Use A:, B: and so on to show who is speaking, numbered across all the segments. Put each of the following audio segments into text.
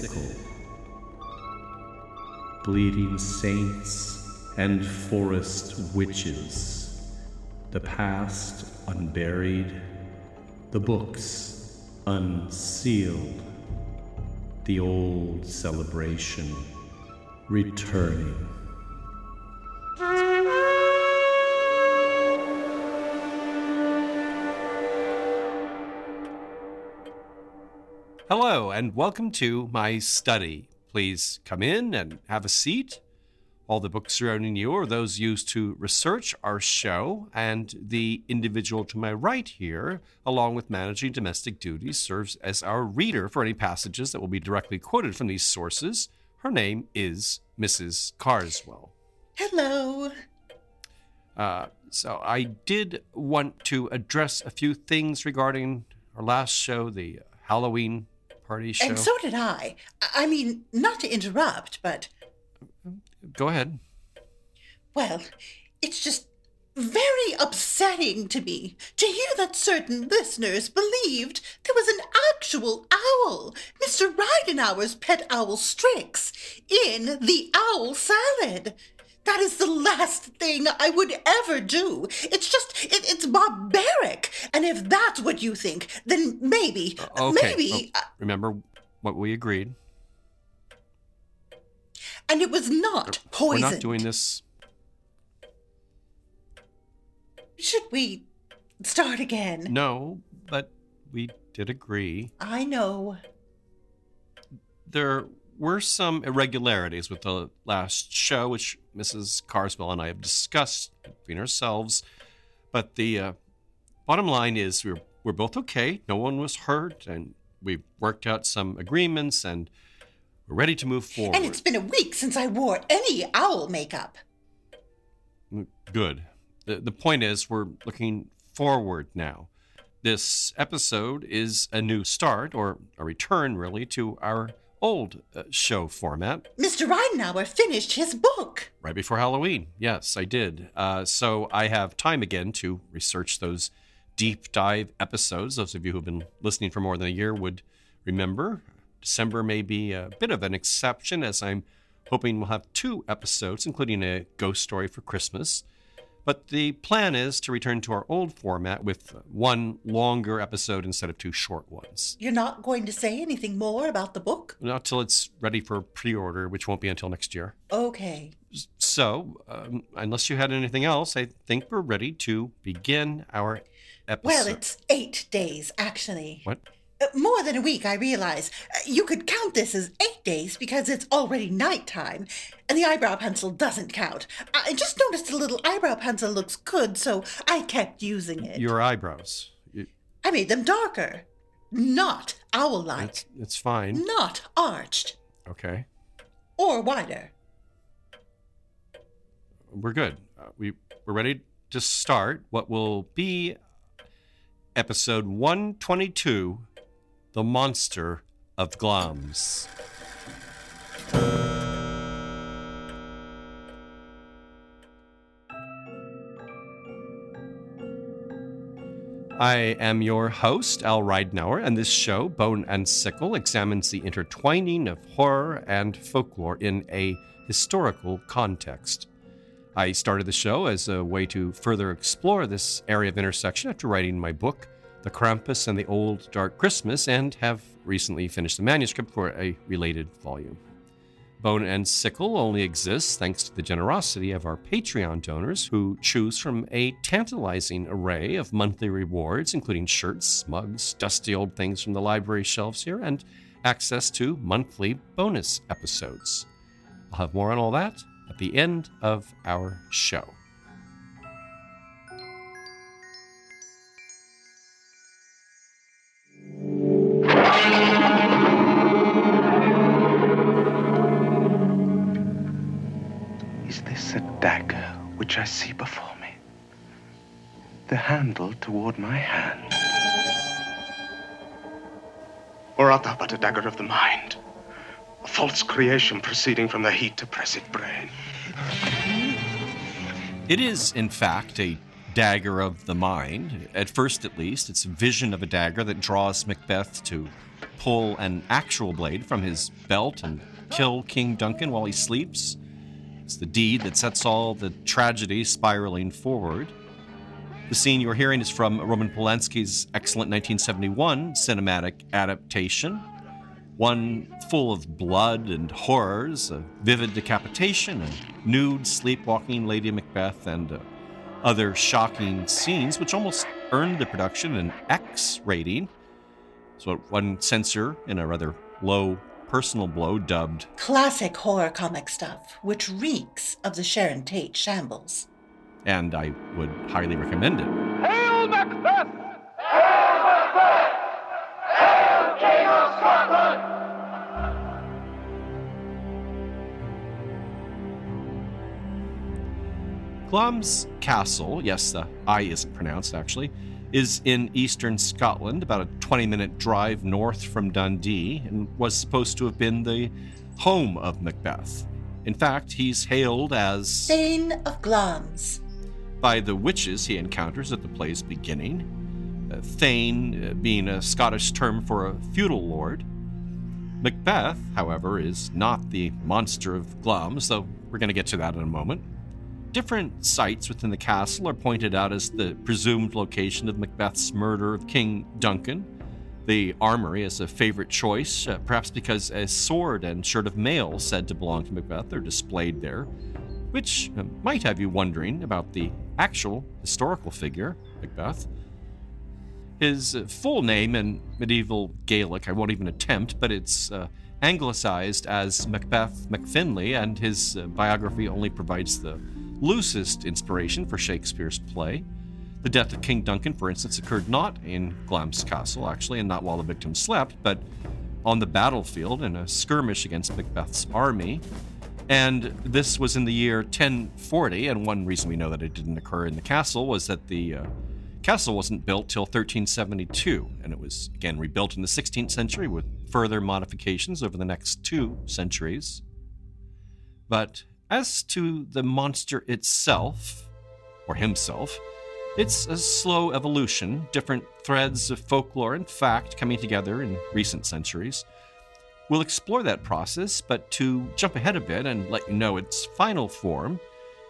A: sickle, bleeding saints and forest witches, the past unburied, the books unsealed, the old celebration returning.
B: And welcome to my study. Please come in and have a seat. All the books surrounding you are those used to research our show, and the individual to my right here, along with managing domestic duties, serves as our reader for any passages that will be directly quoted from these sources. Her name is Mrs. Carswell.
C: Hello.
B: Uh, so I did want to address a few things regarding our last show, the Halloween party show.
C: And so did I. I mean, not to interrupt, but,
B: Go ahead.
C: well, it's just very upsetting to me to hear that certain listeners believed there was an actual owl, Mr. Ridenhour's pet owl Strix, in the owl salad. That is the last thing I would ever do. It's just, it, it's barbaric. And if that's what you think, then maybe, uh,
B: Okay.
C: maybe,
B: oh, remember what we agreed.
C: and it was not poison.
B: We're not doing this.
C: Should we start again?
B: No, but we did agree.
C: I know.
B: There were some irregularities with the last show, which Mrs. Carswell and I have discussed between ourselves. But the uh, bottom line is we're we're both okay. No one was hurt, and we've worked out some agreements, and we're ready to move forward.
C: And it's been a week since I wore any owl makeup.
B: Good. The, the point is, we're looking forward now. This episode is a new start, or a return, really, to our old uh, show format
C: Mr. Ridenhour finished his book.
B: right before Halloween. Yes, I did. Uh, so I have time again to research those deep dive episodes. Those of you who've been listening for more than a year would remember. December may be a bit of an exception, as I'm hoping we'll have two episodes, including a ghost story for Christmas. But the plan is to return to our old format with one longer episode instead of two short ones.
C: You're not going to say anything more about the book?
B: Not till it's ready for pre order, which won't be until next year.
C: Okay.
B: So, um, unless you had anything else, I think we're ready to begin our episode.
C: Well, it's eight days, actually.
B: What?
C: More than a week, I realize. Uh, you could count this as eight days because it's already nighttime, and the eyebrow pencil doesn't count. I just noticed the little eyebrow pencil looks good, so I kept using it.
B: Your eyebrows.
C: I made them darker, not owl-like,
B: It's, it's fine.
C: not arched
B: Okay.
C: or wider.
B: We're good. Uh, we, we're ready to start what will be episode 122 The Monster of Glamis. I am your host, Al Ridenhour, and this show, Bone and Sickle, examines the intertwining of horror and folklore in a historical context. I started the show as a way to further explore this area of intersection after writing my book, The Krampus and the Old Dark Christmas, and have recently finished the manuscript for a related volume. Bone and Sickle only exists thanks to the generosity of our Patreon donors who choose from a tantalizing array of monthly rewards, including shirts, mugs, dusty old things from the library shelves here, and access to monthly bonus episodes. I'll have more on all that at the end of our show.
D: Which I see before me? The handle toward my hand? Or art thou but a dagger of the mind? A false creation proceeding from the heat oppressed brain?
B: It is, in fact, a dagger of the mind. At first, at least, it's a vision of a dagger that draws Macbeth to pull an actual blade from his belt and kill King Duncan while he sleeps. It's the deed that sets all the tragedy spiraling forward. The scene you're hearing is from Roman Polanski's excellent 1971 cinematic adaptation, one full of blood and horrors, a vivid decapitation, a nude, sleepwalking Lady Macbeth, and uh, other shocking scenes, which almost earned the production an X rating. So one censor, in a rather low personal blow, dubbed
C: Classic horror comic stuff, which reeks of the Sharon Tate shambles.
B: And I would highly recommend it.
E: Hail Macbeth! Hail Macbeth! Hail King of Scotland!
B: Glamis Castle, yes, the I isn't pronounced actually, is in eastern Scotland, about a 20 minute drive north from Dundee, and was supposed to have been the home of Macbeth. In fact, he's hailed as
C: Thane of Glamis.
B: by the witches he encounters at the play's beginning. Uh, Thane uh, being a Scottish term for a feudal lord. Macbeth, however, is not the monster of Glamis, though we're going to get to that in a moment. Different sites within the castle are pointed out as the presumed location of Macbeth's murder of King Duncan. The armory is a favorite choice, uh, perhaps because a sword and shirt of mail said to belong to Macbeth are displayed there, which uh, might have you wondering about the actual historical figure, Macbeth. His uh, full name in medieval Gaelic I won't even attempt, but it's uh, anglicized as Macbeth McFinley, and his uh, biography only provides the loosest inspiration for Shakespeare's play. The death of King Duncan, for instance, occurred not in Glamis Castle, actually, and not while the victim slept, but on the battlefield in a skirmish against Macbeth's army. And this was in the year 1040, and one reason we know that it didn't occur in the castle was that the uh, castle wasn't built till 1372, and it was again rebuilt in the 16th century with further modifications over the next two centuries. But as to the monster itself, or himself, it's a slow evolution, different threads of folklore and fact coming together in recent centuries. We'll explore that process, but to jump ahead a bit and let you know its final form,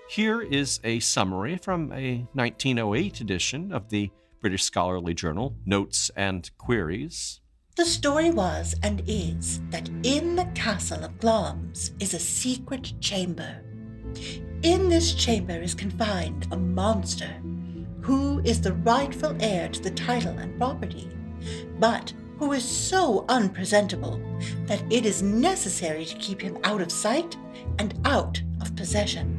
B: here is a summary from a 1908 edition of the British Scholarly Journal Notes and Queries.
C: The story was and is that in the castle of Glamis is a secret chamber. In this chamber is confined a monster who is the rightful heir to the title and property, but who is so unpresentable that it is necessary to keep him out of sight and out of possession.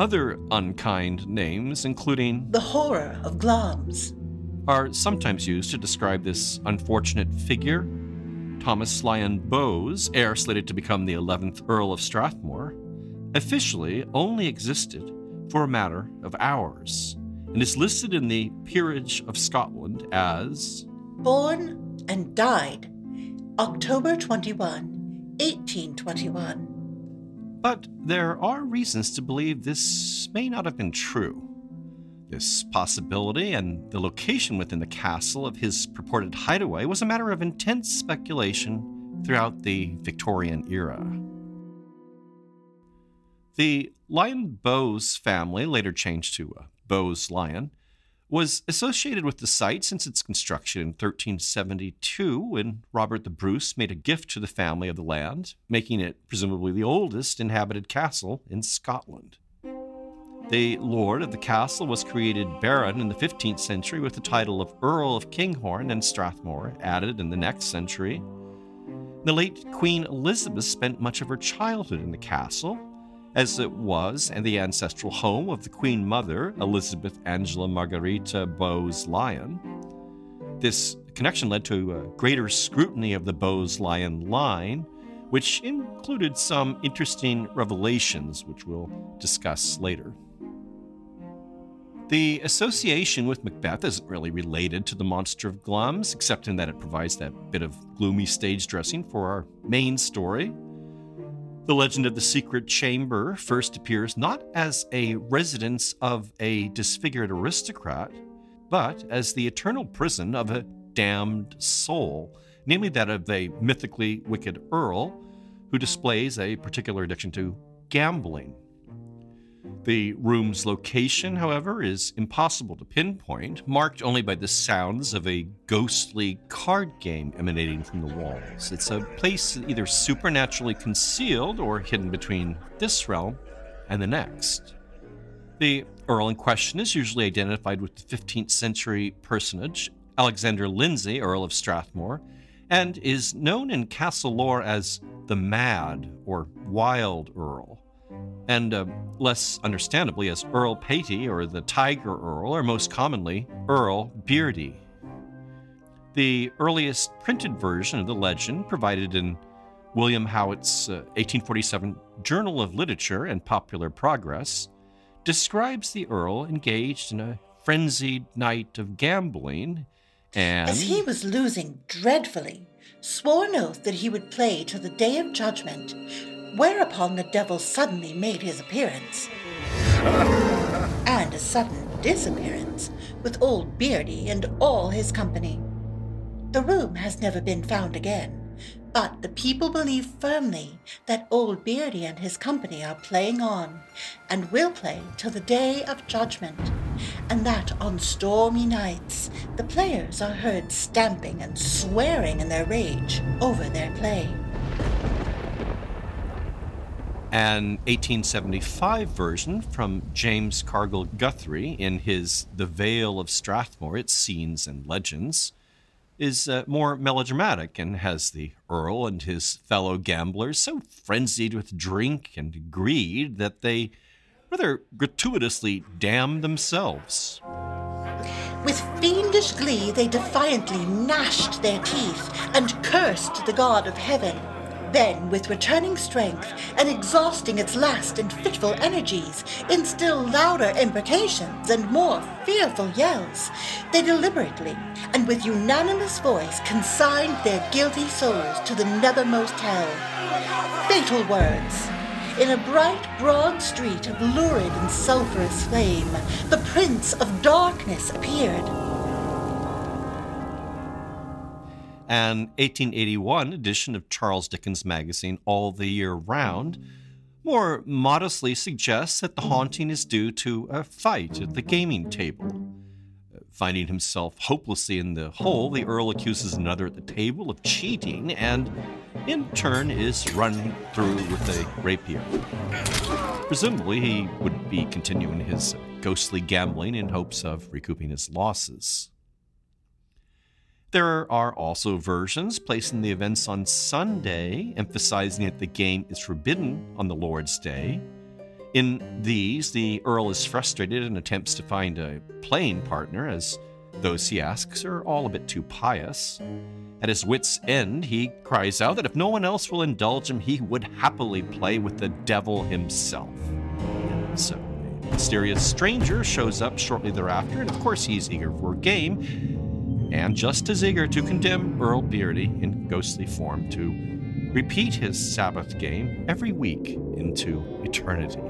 B: Other unkind names, including
C: The horror of Glamis.
B: Are sometimes used to describe this unfortunate figure. Thomas Lyon Bowes, heir slated to become the 11th Earl of Strathmore, officially only existed for a matter of hours and is listed in the Peerage of Scotland as
C: Born and died October 21, 1821.
B: But there are reasons to believe this may not have been true. This possibility and the location within the castle of his purported hideaway was a matter of intense speculation throughout the Victorian era. The Lyon Bowes family, later changed to uh, Bowes Lyon, was associated with the site since its construction in 1372 when Robert the Bruce made a gift to the family of the land, making it presumably the oldest inhabited castle in Scotland. The lord of the castle was created baron in the 15th century with the title of Earl of Kinghorn and Strathmore added in the next century. The late Queen Elizabeth spent much of her childhood in the castle, as it was and the ancestral home of the Queen Mother, Elizabeth Angela Margarita Bowes Lyon. This connection led to a greater scrutiny of the Bowes Lyon line, which included some interesting revelations, which we'll discuss later. The association with Macbeth isn't really related to the monster of Glamis, except in that it provides that bit of gloomy stage dressing for our main story. The legend of the secret chamber first appears not as a residence of a disfigured aristocrat, but as the eternal prison of a damned soul, namely that of a mythically wicked earl who displays a particular addiction to gambling. The room's location, however, is impossible to pinpoint, marked only by the sounds of a ghostly card game emanating from the walls. It's a place either supernaturally concealed or hidden between this realm and the next. The Earl in question is usually identified with the 15th century personage, Alexander Lindsay, Earl of Strathmore, and is known in castle lore as the Mad or Wild Earl and uh, less understandably as Earl Patey or the Tiger Earl, or most commonly Earl Beardy. The earliest printed version of the legend, provided in William Howitt's uh, 1847 Journal of Literature and Popular Progress, describes the Earl engaged in a frenzied night of gambling and.
C: As he was losing dreadfully, swore an oath that he would play till the day of judgment, whereupon the devil suddenly made his appearance. and a sudden disappearance, with old Beardy and all his company. The room has never been found again, but the people believe firmly that old Beardy and his company are playing on, and will play till the day of judgment, and that on stormy nights the players are heard stamping and swearing in their rage over their play.
B: An 1875 version from James Cargill Guthrie in his The Vale of Strathmore, Its Scenes and Legends, is uh, more melodramatic and has the Earl and his fellow gamblers so frenzied with drink and greed that they rather gratuitously damn themselves.
C: With fiendish glee, they defiantly gnashed their teeth and cursed the God of heaven. Then, with returning strength and exhausting its last and fitful energies in still louder imprecations and more fearful yells, they deliberately and with unanimous voice consigned their guilty souls to the nethermost hell. Fatal words. In a bright, broad street of lurid and sulphurous flame, the Prince of Darkness appeared.
B: An 1881 edition of Charles Dickens' magazine All the Year Round more modestly suggests that the haunting is due to a fight at the gaming table. Finding himself hopelessly in the hole, the Earl accuses another at the table of cheating and, in turn, is run through with a rapier. Presumably, he would be continuing his ghostly gambling in hopes of recouping his losses. There are also versions placing the events on Sunday, emphasizing that the game is forbidden on the Lord's Day. In these, the Earl is frustrated and attempts to find a playing partner, as those he asks are all a bit too pious. At his wits' end, he cries out that if no one else will indulge him, he would happily play with the devil himself. So, a mysterious stranger shows up shortly thereafter, and of course, he's eager for a game and just as eager to condemn Earl Beardy in ghostly form to repeat his Sabbath game every week into eternity.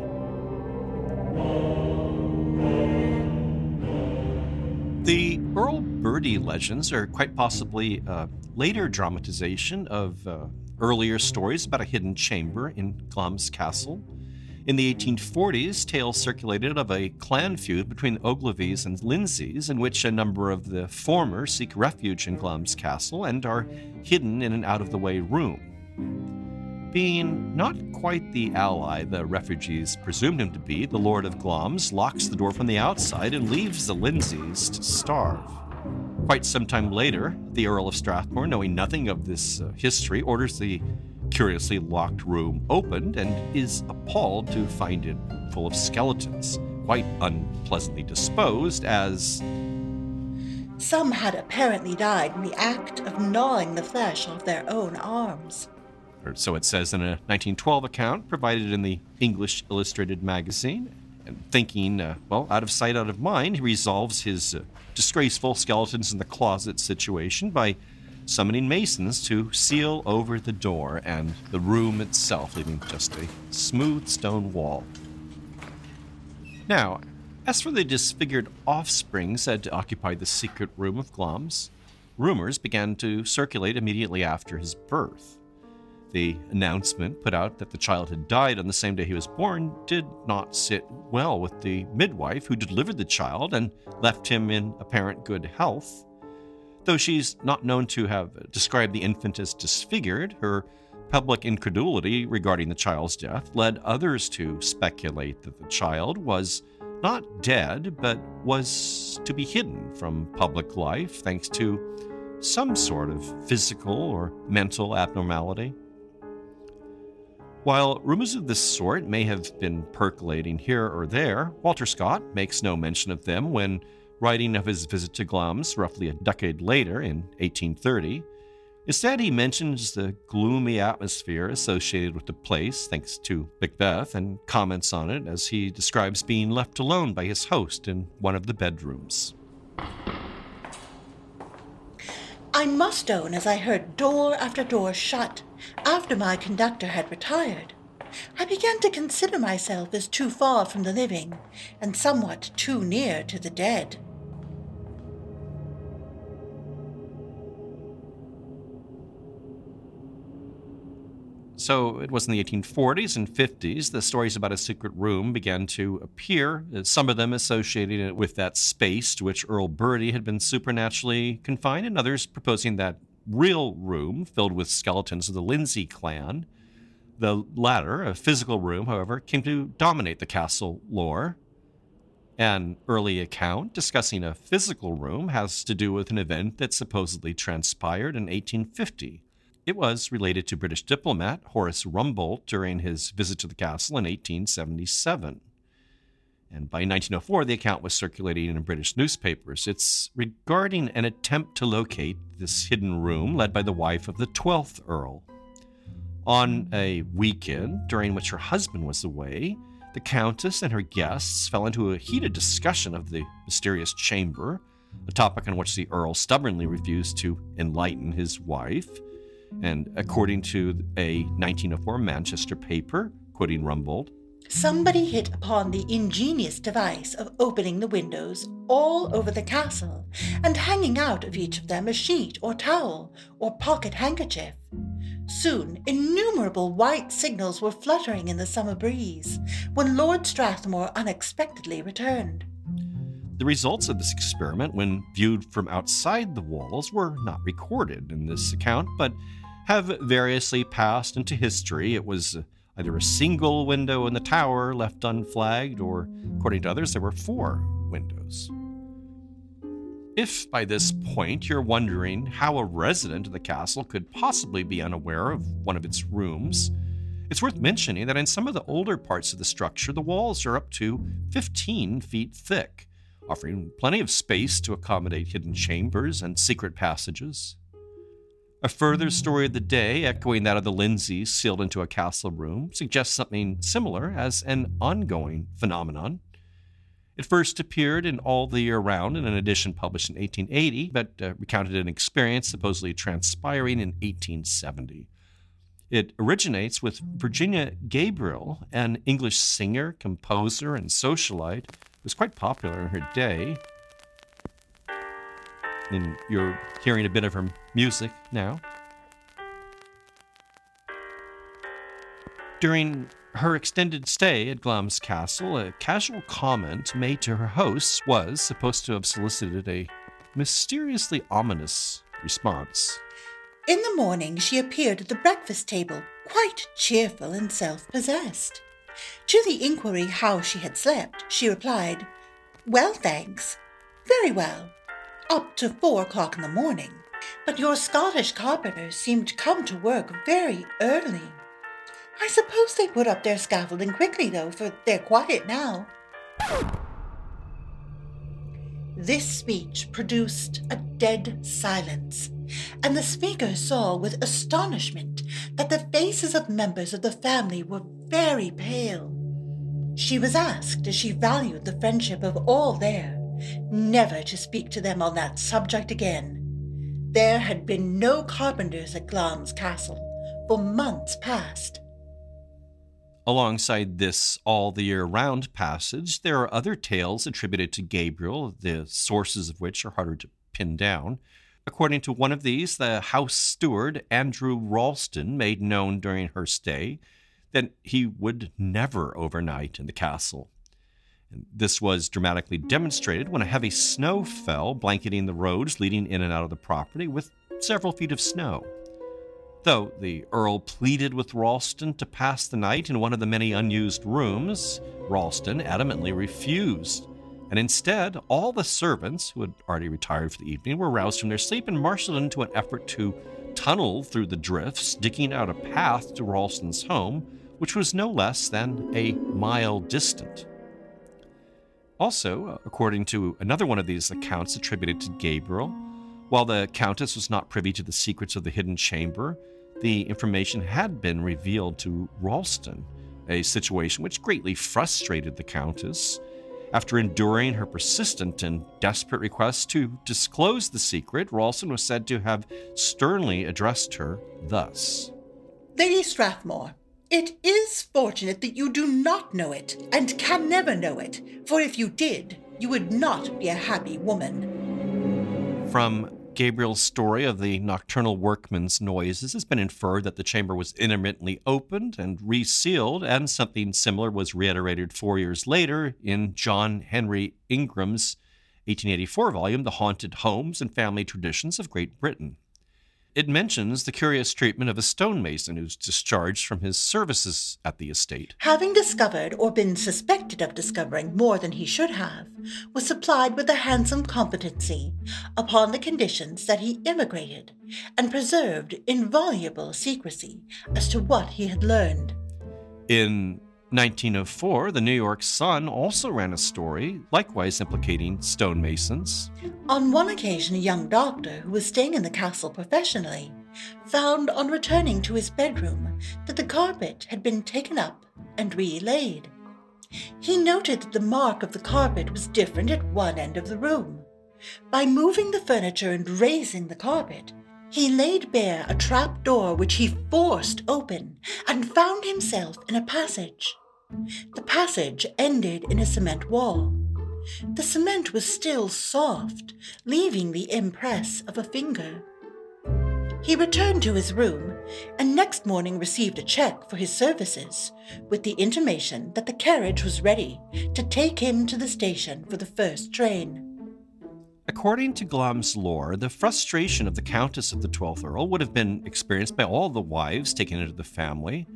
B: The Earl Beardy legends are quite possibly a later dramatization of uh, earlier stories about a hidden chamber in Glamis castle in the 1840s, tales circulated of a clan feud between the Ogilvies and Lindsays, in which a number of the former seek refuge in Glamis castle and are hidden in an out of the way room. Being not quite the ally the refugees presumed him to be, the Lord of Glamis locks the door from the outside and leaves the Lindsays to starve. Quite some time later, the Earl of Strathmore, knowing nothing of this uh, history, orders the curiously locked room opened and is appalled to find it full of skeletons, quite unpleasantly disposed, as.
C: Some had apparently died in the act of gnawing the flesh off their own arms.
B: Or so it says in a 1912 account provided in the English Illustrated magazine. And thinking, uh, well, out of sight, out of mind, he resolves his uh, disgraceful skeletons in the closet situation by summoning masons to seal over the door and the room itself, leaving just a smooth stone wall. Now, as for the disfigured offspring said to occupy the secret room of Glamis, rumors began to circulate immediately after his birth. The announcement put out that the child had died on the same day he was born did not sit well with the midwife who delivered the child and left him in apparent good health. Though she's not known to have described the infant as disfigured, her public incredulity regarding the child's death led others to speculate that the child was not dead, but was to be hidden from public life thanks to some sort of physical or mental abnormality. While rumors of this sort may have been percolating here or there, Walter Scott makes no mention of them when writing of his visit to Glamis roughly a decade later in 1830. Instead, he mentions the gloomy atmosphere associated with the place, thanks to Macbeth, and comments on it as he describes being left alone by his host in one of the bedrooms.
C: I must own, as I heard door after door shut after my conductor had retired, I began to consider myself as too far from the living and somewhat too near to the dead.
B: So it was in the 1840s and 50s the stories about a secret room began to appear, uh, some of them associated with that space to which Earl Beardy had been supernaturally confined, and others proposing that real room filled with skeletons of the Lindsay clan. The latter, a physical room, however, came to dominate the castle lore. An early account discussing a physical room has to do with an event that supposedly transpired in 1850 it was related to British diplomat Horace Rumbold during his visit to the castle in 1877. And by 1904, the account was circulating in British newspapers. It's regarding an attempt to locate this hidden room led by the wife of the 12th Earl. On a weekend during which her husband was away, the Countess and her guests fell into a heated discussion of the mysterious chamber, a topic on which the Earl stubbornly refused to enlighten his wife. And according to a 1904 Manchester paper, quoting Rumbold,
C: Somebody hit upon the ingenious device of opening the windows all over the castle and hanging out of each of them a sheet or towel or pocket handkerchief. Soon innumerable white signals were fluttering in the summer breeze when Lord Strathmore unexpectedly returned.
B: The results of this experiment, when viewed from outside the walls, were not recorded in this account, but have variously passed into history. It was either a single window in the tower left unflagged, or, according to others, there were four windows. If by this point you're wondering how a resident of the castle could possibly be unaware of one of its rooms, it's worth mentioning that in some of the older parts of the structure, the walls are up to 15 feet thick, offering plenty of space to accommodate hidden chambers and secret passages. A further story of the day, echoing that of the Lindsays sealed into a castle room, suggests something similar as an ongoing phenomenon. It first appeared in All the Year Round in an edition published in 1880, but uh, recounted an experience supposedly transpiring in 1870. It originates with Virginia Gabriel, an English singer, composer, and socialite was quite popular in her day and you're hearing a bit of her music now. During her extended stay at Glamis Castle, a casual comment made to her hosts was supposed to have solicited a mysteriously ominous response.
C: In the morning, she appeared at the breakfast table, quite cheerful and self possessed. To the inquiry how she had slept, she replied, Well, thanks. Very well up to four o'clock in the morning. But your Scottish carpenters seem to come to work very early. I suppose they put up their scaffolding quickly, though, for they're quiet now. This speech produced a dead silence, and the speaker saw with astonishment that the faces of members of the family were very pale. She was asked if she valued the friendship of all there, never to speak to them on that subject again. There had been no carpenters at Glamis Castle for months past.
B: Alongside this all the year round passage, there are other tales attributed to Gabriel, the sources of which are harder to pin down. According to one of these, the house steward, Andrew Ralston, made known during her stay that he would never overnight in the castle. This was dramatically demonstrated when a heavy snow fell, blanketing the roads leading in and out of the property with several feet of snow. Though the Earl pleaded with Ralston to pass the night in one of the many unused rooms, Ralston adamantly refused. And instead, all the servants, who had already retired for the evening, were roused from their sleep and marshaled into an effort to tunnel through the drifts, digging out a path to Ralston's home, which was no less than a mile distant. Also, according to another one of these accounts attributed to Gabriel, while the Countess was not privy to the secrets of the hidden chamber, the information had been revealed to Ralston, a situation which greatly frustrated the Countess. After enduring her persistent and desperate requests to disclose the secret, Ralston was said to have sternly addressed her thus
C: Lady Strathmore, it is fortunate that you do not know it, and can never know it, for if you did, you would not be a happy woman.
B: From Gabriel's story of the nocturnal workman's noises has been inferred that the chamber was intermittently opened and resealed, and something similar was reiterated four years later in John Henry Ingram's 1884 volume, The Haunted Homes and Family Traditions of Great Britain. It mentions the curious treatment of a stonemason who's discharged from his services at the estate.
C: Having discovered or been suspected of discovering more than he should have, was supplied with a handsome competency upon the conditions that he immigrated and preserved inviolable secrecy as to what he had learned.
B: In 1904, the New York Sun also ran a story, likewise implicating stonemasons.
C: On one occasion, a young doctor who was staying in the castle professionally found on returning to his bedroom that the carpet had been taken up and relaid. He noted that the mark of the carpet was different at one end of the room. By moving the furniture and raising the carpet, he laid bare a trap door which he forced open and found himself in a passage. The passage ended in a cement wall. The cement was still soft, leaving the impress of a finger. He returned to his room and next morning received a check for his services with the intimation that the carriage was ready to take him to the station for the first train.
B: According to Glamis lore, the frustration of the Countess of the Twelfth Earl would have been experienced by all the wives taken into the family,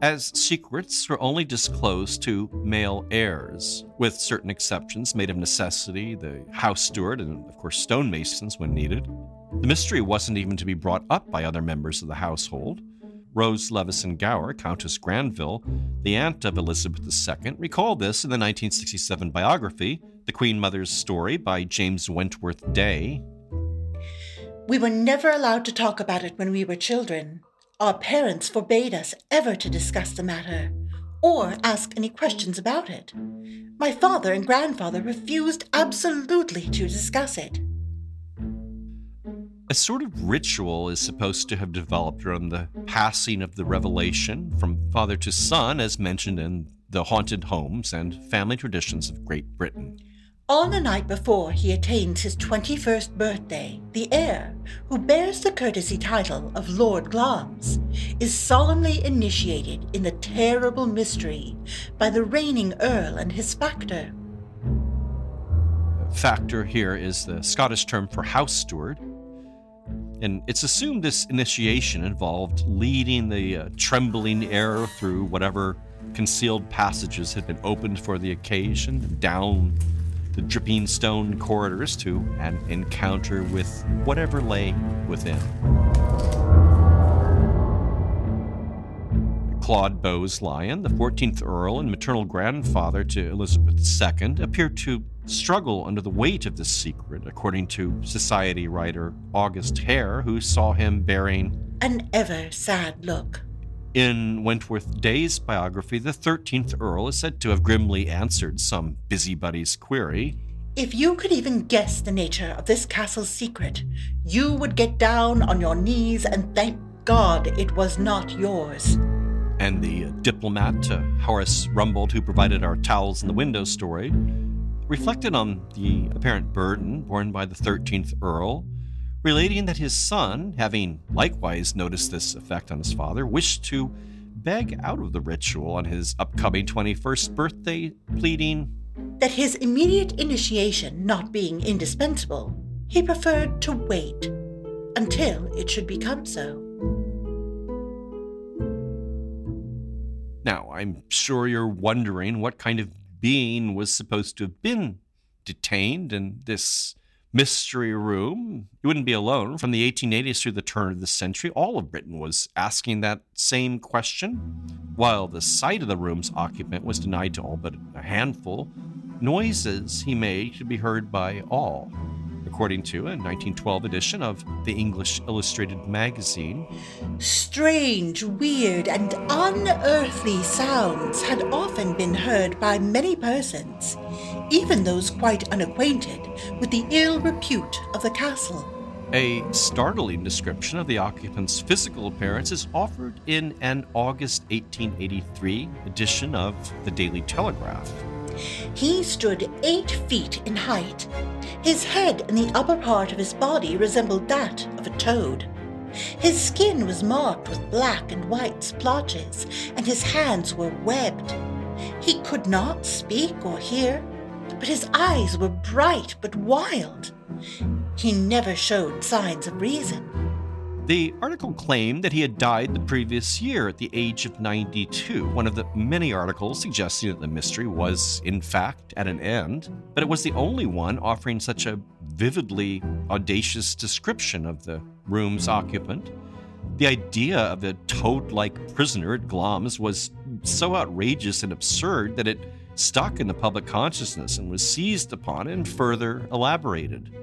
B: as secrets were only disclosed to male heirs, with certain exceptions made of necessity, the house steward, and of course stonemasons when needed. The mystery wasn't even to be brought up by other members of the household. Rose Leveson Gower, Countess Granville, the aunt of Elizabeth II, recalled this in the 1967 biography, The Queen Mother's Story by James Wentworth Day.
C: We were never allowed to talk about it when we were children. Our parents forbade us ever to discuss the matter or ask any questions about it. My father and grandfather refused absolutely to discuss it.
B: A sort of ritual is supposed to have developed around the passing of the revelation from father to son, as mentioned in the haunted homes and family traditions of Great Britain.
C: On the night before he attains his 21st birthday, the heir, who bears the courtesy title of Lord Glamis, is solemnly initiated in the terrible mystery by the reigning Earl and his factor.
B: Factor here is the Scottish term for house steward. And it's assumed this initiation involved leading the uh, trembling heir through whatever concealed passages had been opened for the occasion, down the dripping stone corridors to an encounter with whatever lay within. Claude Bowes Lyon, the 14th Earl and maternal grandfather to Elizabeth II, appeared to struggle under the weight of this secret, according to society writer August Hare, who saw him bearing
C: an ever sad look.
B: In Wentworth Day's biography, the 13th Earl is said to have grimly answered some busybody's query.
C: If you could even guess the nature of this castle's secret, you would get down on your knees and thank God it was not yours.
B: And the diplomat, uh, Horace Rumbold, who provided our towels in the window story, reflected on the apparent burden borne by the 13th Earl, relating that his son, having likewise noticed this effect on his father, wished to beg out of the ritual on his upcoming 21st birthday, pleading,
C: That his immediate initiation not being indispensable, he preferred to wait until it should become so.
B: Now, I'm sure you're wondering what kind of being was supposed to have been detained in this mystery room. You wouldn't be alone. From the 1880s through the turn of the century, all of Britain was asking that same question. While the sight of the room's occupant was denied to all but a handful, noises he made could be heard by all. According to a 1912 edition of the English Illustrated Magazine,
C: Strange, weird, and unearthly sounds had often been heard by many persons, even those quite unacquainted with the ill repute of the castle.
B: A startling description of the occupant's physical appearance is offered in an August 1883 edition of the Daily Telegraph.
C: He stood eight feet in height. His head and the upper part of his body resembled that of a toad. His skin was marked with black and white splotches, and his hands were webbed. He could not speak or hear, but his eyes were bright but wild. He never showed signs of reason.
B: The article claimed that he had died the previous year at the age of 92, one of the many articles suggesting that the mystery was, in fact, at an end, but it was the only one offering such a vividly audacious description of the room's occupant. The idea of a toad like prisoner at Glamis was so outrageous and absurd that it stuck in the public consciousness and was seized upon and further elaborated.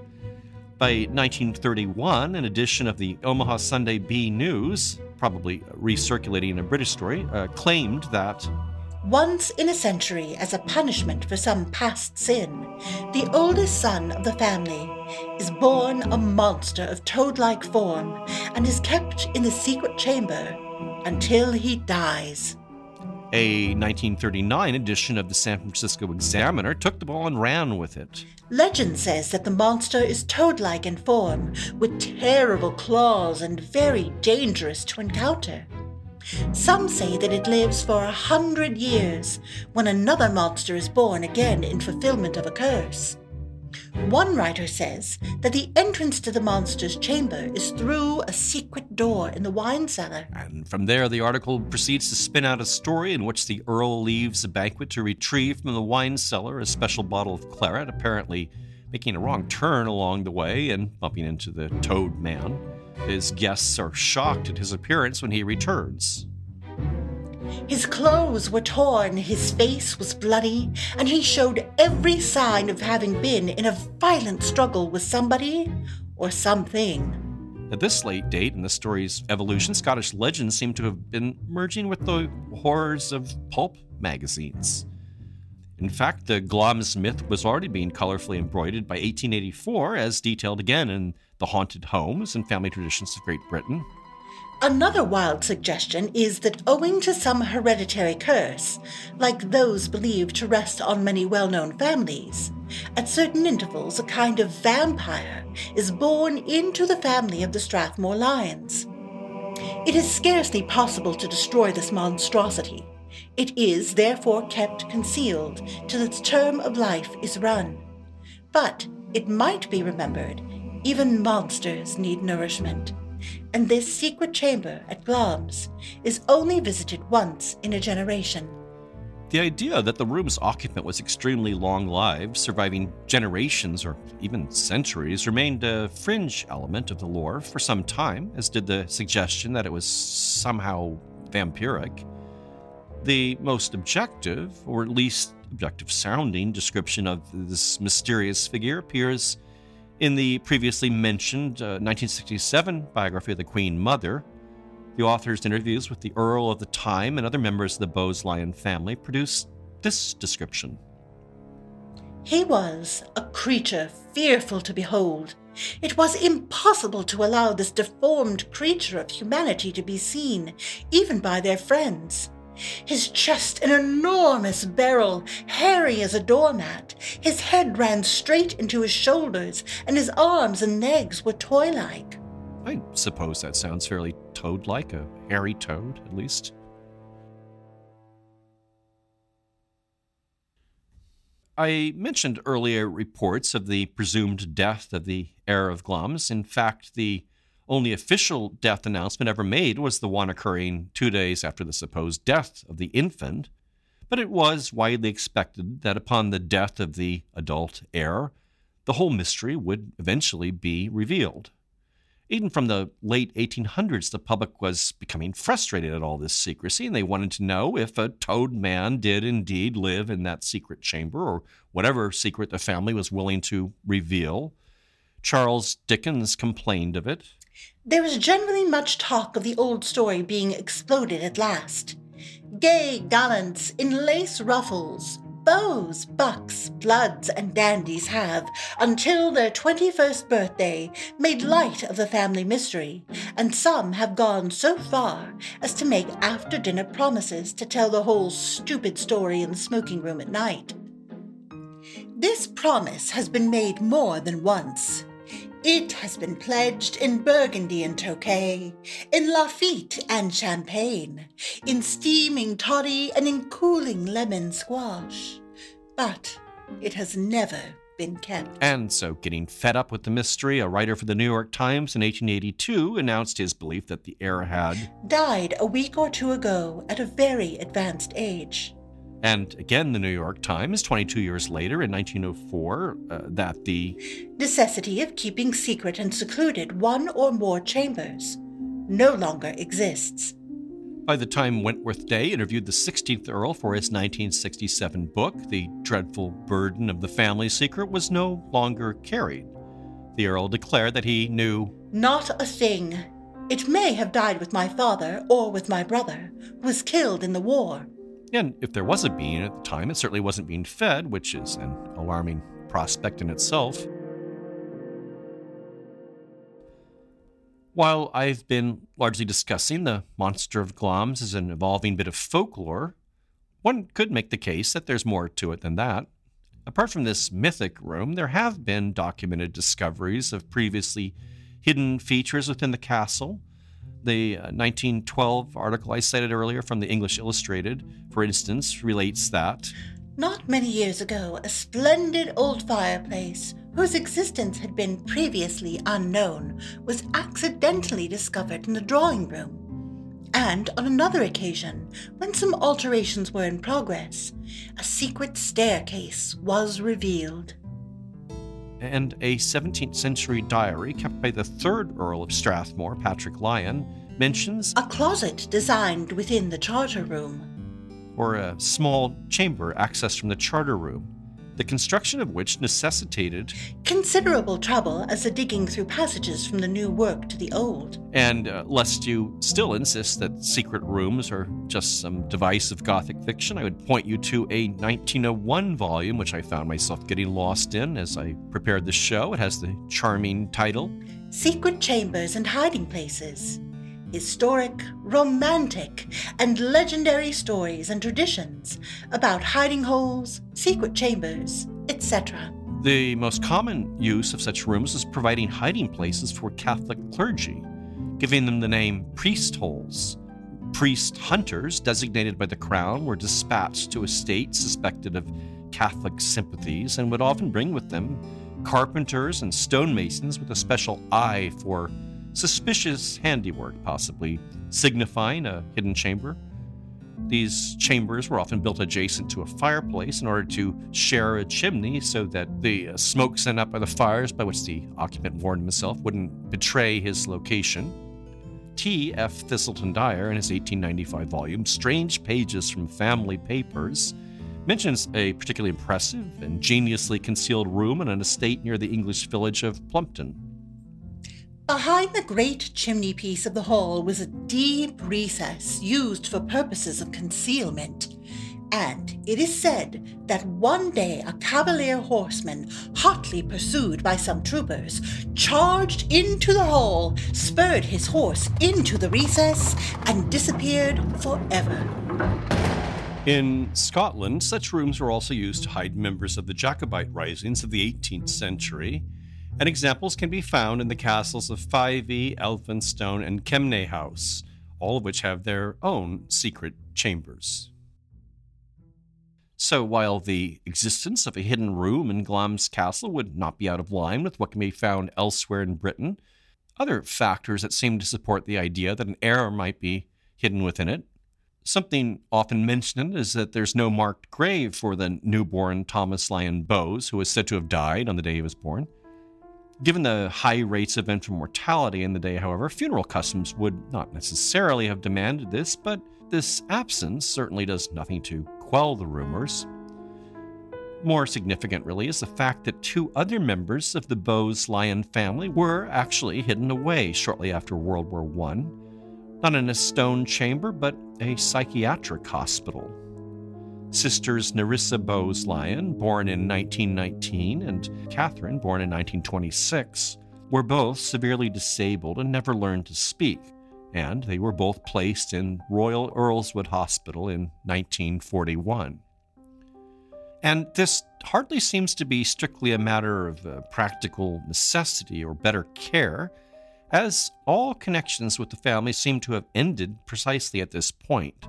B: By 1931, an edition of the Omaha Sunday Bee News, probably recirculating in a British story, uh, claimed that
C: Once in a century, as a punishment for some past sin, the oldest son of the family is born a monster of toad like form and is kept in the secret chamber until he dies.
B: A 1939 edition of the San Francisco Examiner took the ball and ran with it.
C: Legend says that the monster is toad like in form, with terrible claws and very dangerous to encounter. Some say that it lives for a hundred years, when another monster is born again in fulfillment of a curse. One writer says that the entrance to the monster's chamber is through a secret door in the wine cellar.
B: And from there, the article proceeds to spin out a story in which the Earl leaves a banquet to retrieve from the wine cellar a special bottle of claret, apparently making a wrong turn along the way and bumping into the Toad Man. His guests are shocked at his appearance when he returns.
C: His clothes were torn, his face was bloody, and he showed every sign of having been in a violent struggle with somebody or something.
B: At this late date in the story's evolution, Scottish legends seem to have been merging with the horrors of pulp magazines. In fact, the Glamis myth was already being colorfully embroidered by 1884, as detailed again in The Haunted Homes and Family Traditions of Great Britain.
C: Another wild suggestion is that owing to some hereditary curse, like those believed to rest on many well known families, at certain intervals a kind of vampire is born into the family of the Strathmore Lyons. It is scarcely possible to destroy this monstrosity. It is therefore kept concealed till its term of life is run. But it might be remembered, even monsters need nourishment and this secret chamber at Glamis is only visited once in a generation.
B: The idea that the room's occupant was extremely long lived, surviving generations or even centuries, remained a fringe element of the lore for some time, as did the suggestion that it was somehow vampiric. The most objective, or at least objective sounding, description of this mysterious figure appears in the previously mentioned uh, 1967 biography of the Queen Mother, the author's interviews with the Earl of the time and other members of the Bowes Lyon family produced this description.
C: He was a creature fearful to behold. It was impossible to allow this deformed creature of humanity to be seen, even by their friends. His chest an enormous barrel, hairy as a doormat. His head ran straight into his shoulders, and his arms and legs were toy like.
B: I suppose that sounds fairly toad like, a hairy toad, at least. I mentioned earlier reports of the presumed death of the heir of Glamis. In fact, the only official death announcement ever made was the one occurring two days after the supposed death of the infant. But it was widely expected that upon the death of the adult heir, the whole mystery would eventually be revealed. Even from the late 1800s, the public was becoming frustrated at all this secrecy, and they wanted to know if a toad man did indeed live in that secret chamber or whatever secret the family was willing to reveal. Charles Dickens complained of it.
C: There was generally much talk of the old story being exploded at last. Gay gallants in lace ruffles, Beaux, bucks, bloods, and dandies have, until their 21st birthday, made light of the family mystery, and some have gone so far as to make after dinner promises to tell the whole stupid story in the smoking room at night. This promise has been made more than once. It has been pledged in Burgundy and Tokay, in Lafitte and Champagne, in steaming toddy and in cooling lemon squash. But it has never been kept.
B: And so, getting fed up with the mystery, a writer for the New York Times in 1882 announced his belief that the heir had
C: died a week or two ago at a very advanced age.
B: And again, the New York Times, 22 years later in 1904, uh, that the
C: necessity of keeping secret and secluded one or more chambers no longer exists.
B: By the time Wentworth Day interviewed the 16th Earl for his 1967 book, the dreadful burden of the family secret was no longer carried. The Earl declared that he knew
C: not a thing. It may have died with my father or with my brother, who was killed in the war.
B: And if there was a being at the time, it certainly wasn't being fed, which is an alarming prospect in itself. While I've been largely discussing the monster of Glamis as an evolving bit of folklore, one could make the case that there's more to it than that. Apart from this mythic room, there have been documented discoveries of previously hidden features within the castle, the 1912 uh, article I cited earlier from the English Illustrated, for instance, relates that.
C: Not many years ago, a splendid old fireplace, whose existence had been previously unknown, was accidentally discovered in the drawing room. And on another occasion, when some alterations were in progress, a secret staircase was revealed
B: and a 17th century diary kept by the third Earl of Strathmore, Patrick Lyon, mentions
C: a closet designed within the charter room,
B: or a small chamber accessed from the charter room, the construction of which necessitated
C: considerable trouble as the digging through passages from the new work to the old.
B: And uh, lest you still insist that secret rooms are just some device of Gothic fiction, I would point you to a 1901 volume, which I found myself getting lost in as I prepared the show. It has the charming title
C: Secret Chambers and Hiding Places historic, romantic, and legendary stories and traditions about hiding holes, secret chambers, etc.
B: The most common use of such rooms is providing hiding places for Catholic clergy, giving them the name priest holes. Priest hunters, designated by the crown, were dispatched to a state suspected of Catholic sympathies and would often bring with them carpenters and stonemasons with a special eye for suspicious handiwork, possibly signifying a hidden chamber. These chambers were often built adjacent to a fireplace in order to share a chimney so that the uh, smoke sent up by the fires, by which the occupant warned himself, wouldn't betray his location. T. F. Thiselton Dyer, in his 1895 volume, Strange Pages from Family Papers, mentions a particularly impressive, ingeniously concealed room in an estate near the English village of Plumpton.
C: Behind the great chimney piece of the hall was a deep recess used for purposes of concealment, And it is said that one day a cavalier horseman, hotly pursued by some troopers, charged into the hall, spurred his horse into the recess, and disappeared forever.
B: In Scotland, such rooms were also used to hide members of the Jacobite risings of the 18th century, and examples can be found in the castles of Fyvie, Elphinstone, and Kemnay House, all of which have their own secret chambers. So, while the existence of a hidden room in Glamis Castle would not be out of line with what can be found elsewhere in Britain, other factors that seem to support the idea that an error might be hidden within it. Something often mentioned is that there's no marked grave for the newborn Thomas Lyon Bowes, who is said to have died on the day he was born. Given the high rates of infant mortality in the day, however, funeral customs would not necessarily have demanded this, but this absence certainly does nothing to quell the rumors. More significant, really, is the fact that two other members of the Bowes Lyon family were actually hidden away shortly after World War I, not in a stone chamber, but a psychiatric hospital. Sisters Nerissa Bowes Lyon, born in 1919, and Catherine, born in 1926, were both severely disabled and never learned to speak and they were both placed in Royal Earlswood Hospital in 1941. And this hardly seems to be strictly a matter of uh, practical necessity or better care, as all connections with the family seem to have ended precisely at this point.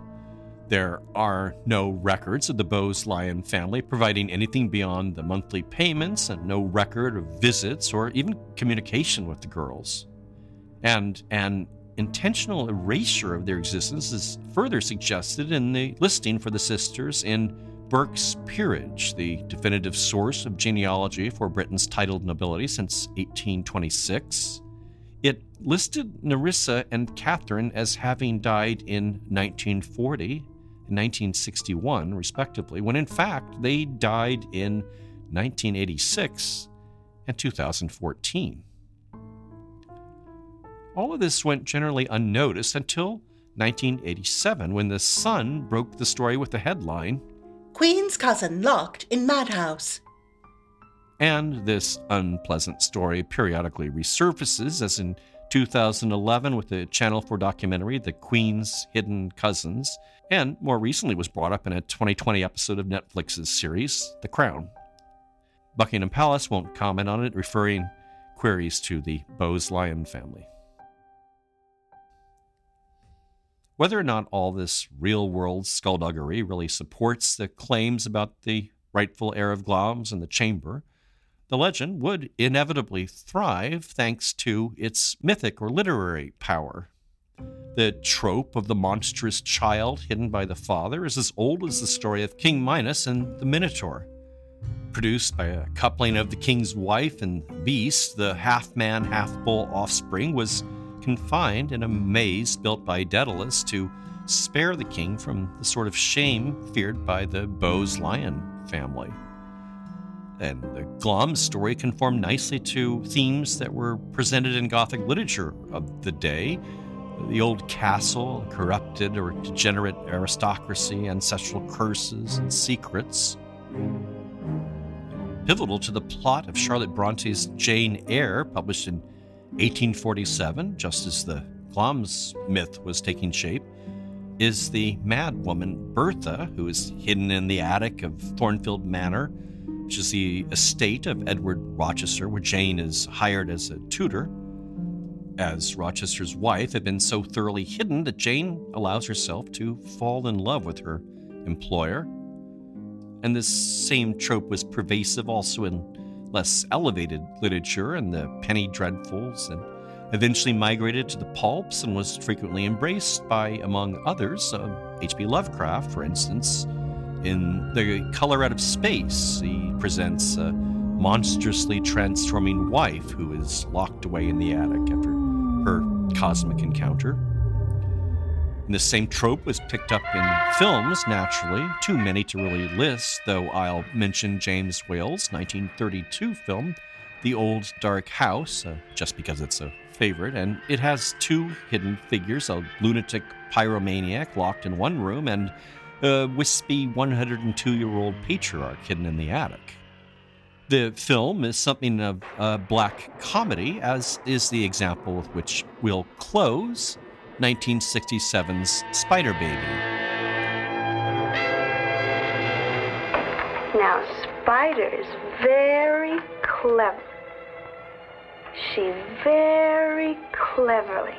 B: There are no records of the Bowes Lyon family providing anything beyond the monthly payments, and no record of visits or even communication with the girls. And an intentional erasure of their existence is further suggested in the listing for the sisters in Burke's Peerage, the definitive source of genealogy for Britain's titled nobility since 1826. It listed Nerissa and Catherine as having died in 1940 and 1961, respectively, when in fact they died in 1986 and 2014. All of this went generally unnoticed until 1987, when The Sun broke the story with the headline
C: Queen's cousin locked in madhouse.
B: And this unpleasant story periodically resurfaces, as in 2011 with the Channel 4 documentary The Queen's Hidden Cousins, and more recently was brought up in a 2020 episode of Netflix's series The Crown. Buckingham Palace won't comment on it, referring queries to the Bowes Lyon family. Whether or not all this real world skullduggery really supports the claims about the rightful heir of Glamis and the chamber, the legend would inevitably thrive thanks to its mythic or literary power. The trope of the monstrous child hidden by the father is as old as the story of King Minos and the Minotaur. Produced by a coupling of the king's wife and beast, the half man, half bull offspring was confined in a maze built by Daedalus to spare the king from the sort of shame feared by the Bowes Lyon family. And the Glamis story conformed nicely to themes that were presented in Gothic literature of the day the old castle, corrupted or degenerate aristocracy, ancestral curses, and secrets. Pivotal to the plot of Charlotte Bronte's Jane Eyre, published in 1847, just as the Glamis myth was taking shape, is the mad woman Bertha, who is hidden in the attic of Thornfield Manor, which is the estate of Edward Rochester, where Jane is hired as a tutor. As Rochester's wife had been so thoroughly hidden that Jane allows herself to fall in love with her employer. And this same trope was pervasive also in less elevated literature and the penny dreadfuls, and eventually migrated to the pulps and was frequently embraced by, among others, H.P. Uh, Lovecraft, for instance. In The Color Out of Space, he presents a monstrously transforming wife who is locked away in the attic after her cosmic encounter. And the same trope was picked up in films, naturally, too many to really list, though I'll mention James Whale's 1932 film, The Old Dark House, uh, just because it's a favorite, and it has two hidden figures a lunatic pyromaniac locked in one room and a wispy 102 year old patriarch hidden in the attic. The film is something of a black comedy, as is the example with which we'll close 1967's Spider Baby.
F: Now, Spider is very clever. She very cleverly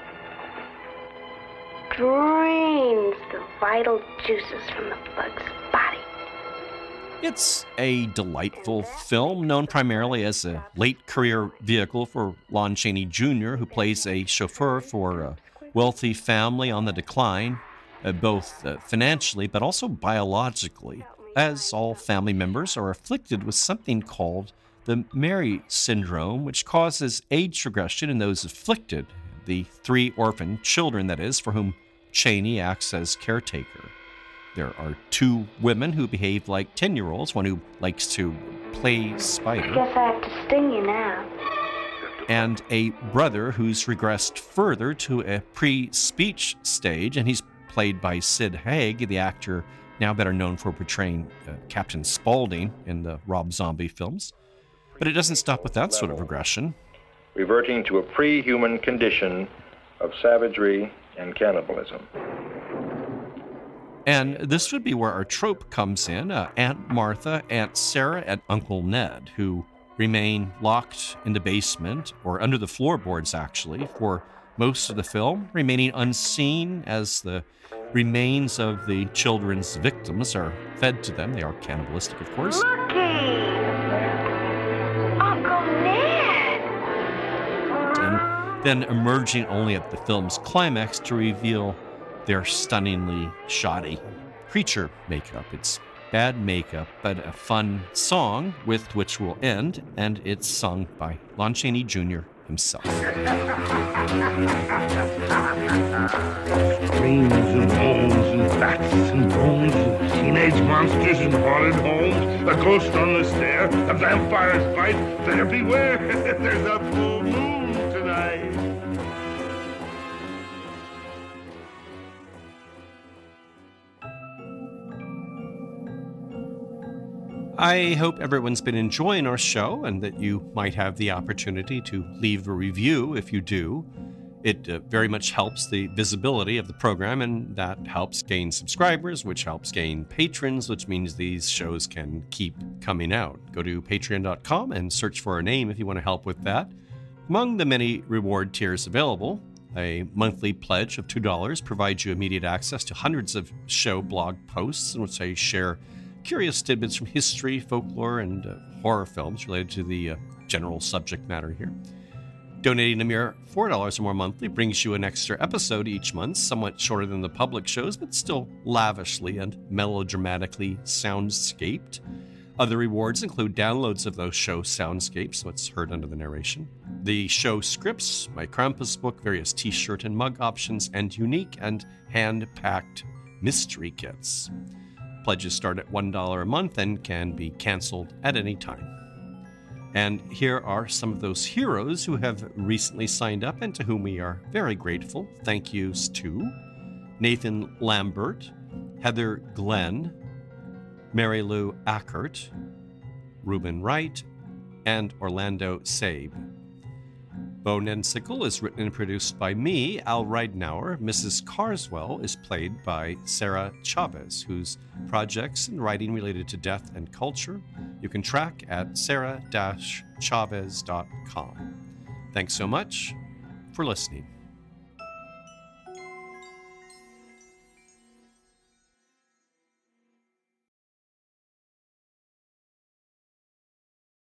F: drains the vital juices from the bug's body.
B: It's a delightful film, known primarily as a late career vehicle for Lon Chaney Jr., who plays a chauffeur for a wealthy family on the decline, uh, both uh, financially but also biologically, as all family members are afflicted with something called the Merrye syndrome, which causes age regression in those afflicted, the three orphan children, that is, for whom Chaney acts as caretaker. There are two women who behave like 10 year olds, one who likes to play spider.
F: I Guess I have to sting you now.
B: And a brother who's regressed further to a pre speech stage, and he's played by Sid Haig, the actor now better known for portraying uh, Captain Spaulding in the Rob Zombie films. But it doesn't stop with that sort of regression.
G: reverting to a pre human condition of savagery and cannibalism.
B: And this would be where our trope comes in uh, Aunt Martha, Aunt Sarah, and Uncle Ned, who remain locked in the basement or under the floorboards, actually, for most of the film, remaining unseen as the remains of the children's victims are fed to them. They are cannibalistic, of course.
F: Looky!
B: Then emerging only at the film's climax to reveal their stunningly shoddy creature makeup. It's bad makeup, but a fun song with which we'll end, and it's sung by Lon Chaney Jr. himself.
H: Screams and moans and bats and bones and teenage monsters in haunted homes, a ghost on the stair, a vampire's bite. Better beware, there's a full moon
B: I hope everyone's been enjoying our show and that you might have the opportunity to leave a review if you do. It uh, very much helps the visibility of the program, and that helps gain subscribers, which helps gain patrons, which means these shows can keep coming out. Go to patreon.com and search for a name if you want to help with that. Among the many reward tiers available, a monthly pledge of $2 provides you immediate access to hundreds of show blog posts in which I share curious tidbits from history, folklore, and uh, horror films related to the uh, general subject matter here. Donating a mere $4 or more monthly brings you an extra episode each month, somewhat shorter than the public shows, but still lavishly and melodramatically soundscaped. Other rewards include downloads of those show soundscapes, what's heard under the narration, the show scripts, my Krampus book, various t shirt and mug options, and unique and hand packed mystery kits. Pledges start at $1 a month and can be canceled at any time. And here are some of those heroes who have recently signed up and to whom we are very grateful. Thank yous to Nathan Lambert, Heather Glenn, Mary Lou Ackert, Reuben Wright, and Orlando Sabe. Bone and Sickle is written and produced by me, Al Ridenour. Mrs. Carswell is played by Sarah Chavez, whose projects and writing related to death and culture you can track at sarah-chavez.com. Thanks so much for listening.